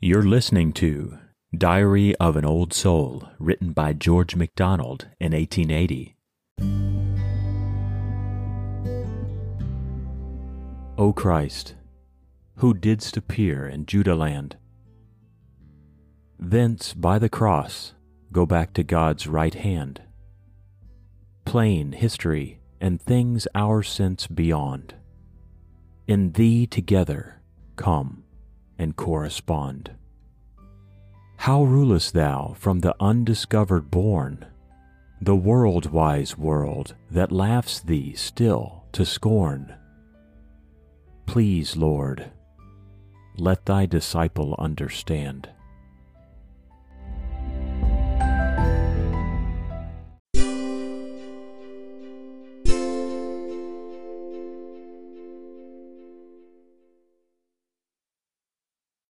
You're listening to Diary of an Old Soul, written by George MacDonald in 1880. O Christ, who didst appear in Judah land, thence by the cross go back to God's right hand. Plain history and things our sense beyond, in Thee together come and correspond. How rulest thou from the undiscovered bourne, the world wise world that laughs thee still to scorn? Please, Lord, let thy disciple understand.